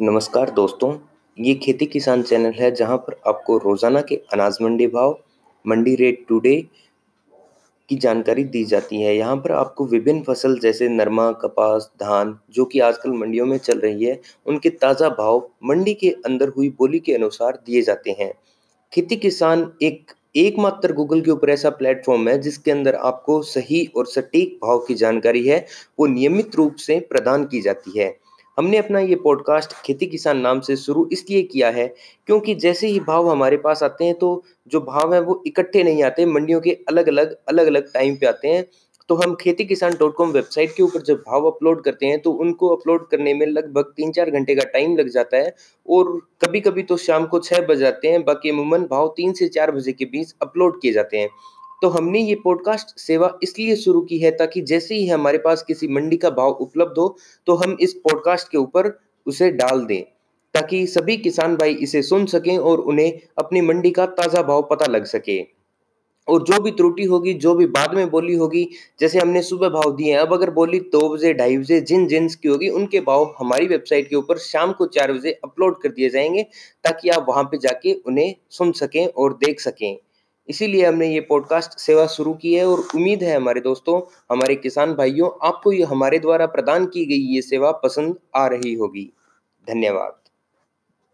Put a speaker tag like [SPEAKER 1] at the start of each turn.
[SPEAKER 1] नमस्कार दोस्तों, ये खेती किसान चैनल है जहाँ पर आपको रोज़ाना के अनाज मंडी भाव, मंडी रेट टुडे की जानकारी दी जाती है। यहाँ पर आपको विभिन्न फ़सल जैसे नरमा, कपास, धान, जो कि आजकल मंडियों में चल रही है, उनके ताज़ा भाव मंडी के अंदर हुई बोली के अनुसार दिए जाते हैं। खेती किसान एक, एकमात्र गूगल के ऊपर ऐसा प्लेटफॉर्म है जिसके अंदर आपको सही और सटीक भाव की जानकारी है, वो नियमित रूप से प्रदान की जाती है। हमने अपना ये पॉडकास्ट खेती किसान नाम से शुरू इसलिए किया है क्योंकि जैसे ही भाव हमारे पास आते हैं तो जो भाव हैं वो इकट्ठे नहीं आते, मंडियों के अलग अलग अलग अलग टाइम पे आते हैं। तो हम खेती किसान डॉट कॉम वेबसाइट के ऊपर जब भाव अपलोड करते हैं तो उनको अपलोड करने में लगभग तीन चार घंटे का टाइम लग जाता है और कभी कभी तो शाम को छः बज जाते हैं, बाकी अमूमन भाव तीन से चार बजे के बीच अपलोड किए जाते हैं। तो हमने ये पॉडकास्ट सेवा इसलिए शुरू की है ताकि जैसे ही हमारे पास किसी मंडी का भाव उपलब्ध हो तो हम इस पॉडकास्ट के ऊपर उसे डाल दें, ताकि सभी किसान भाई इसे सुन सकें और उन्हें अपनी मंडी का ताज़ा भाव पता लग सके। और जो भी त्रुटि होगी, जो भी बाद में बोली होगी, जैसे हमने सुबह भाव दिए हैं, अब अगर बोली दो बजे, ढाई बजे, जिन जिन्स की होगी, उनके भाव हमारी वेबसाइट के ऊपर शाम को चार बजे अपलोड कर दिए जाएँगे, ताकि आप वहाँ पे जाके उन्हें सुन सकें और देख सकें। इसीलिए हमने ये पॉडकास्ट सेवा शुरू की है और उम्मीद है हमारे दोस्तों, हमारे किसान भाइयों, आपको ये हमारे द्वारा प्रदान की गई ये सेवा पसंद आ रही होगी। धन्यवाद।